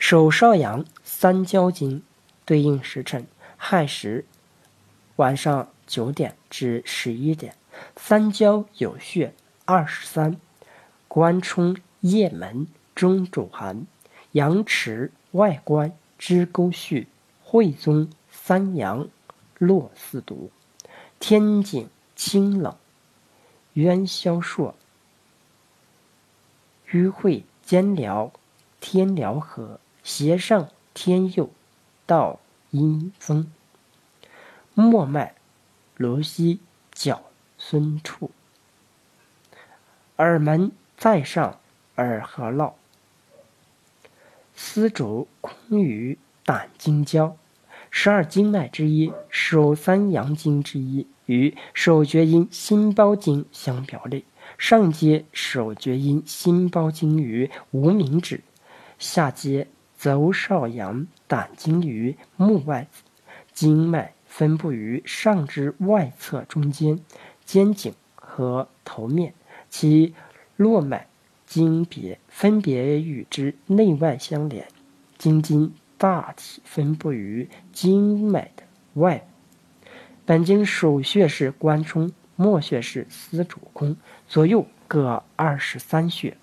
手少阳三焦经对应时辰：亥时晚上九点至十一点。三焦有穴二十三：关冲夜门中主寒，阳池外关支沟穴，会宗三阳络四毒，天井清冷，渊消朔，迂会兼辽，天辽合，斜上天佑，到阴风，末脉罗溪角孙处，耳门在上，耳和络，丝竹空余胆经交，十二经脉之一，手三阳经之一，与手厥阴心包经相表里。上接手厥阴心包经于无名指，下接足少阳胆经于目外，经脉分布于上肢外侧中间、肩颈和头面，其络脉经别分别与之内外相连，经筋大体分布于经脉的外。本经首穴是关冲。末穴是丝主宫，左右各二十三穴。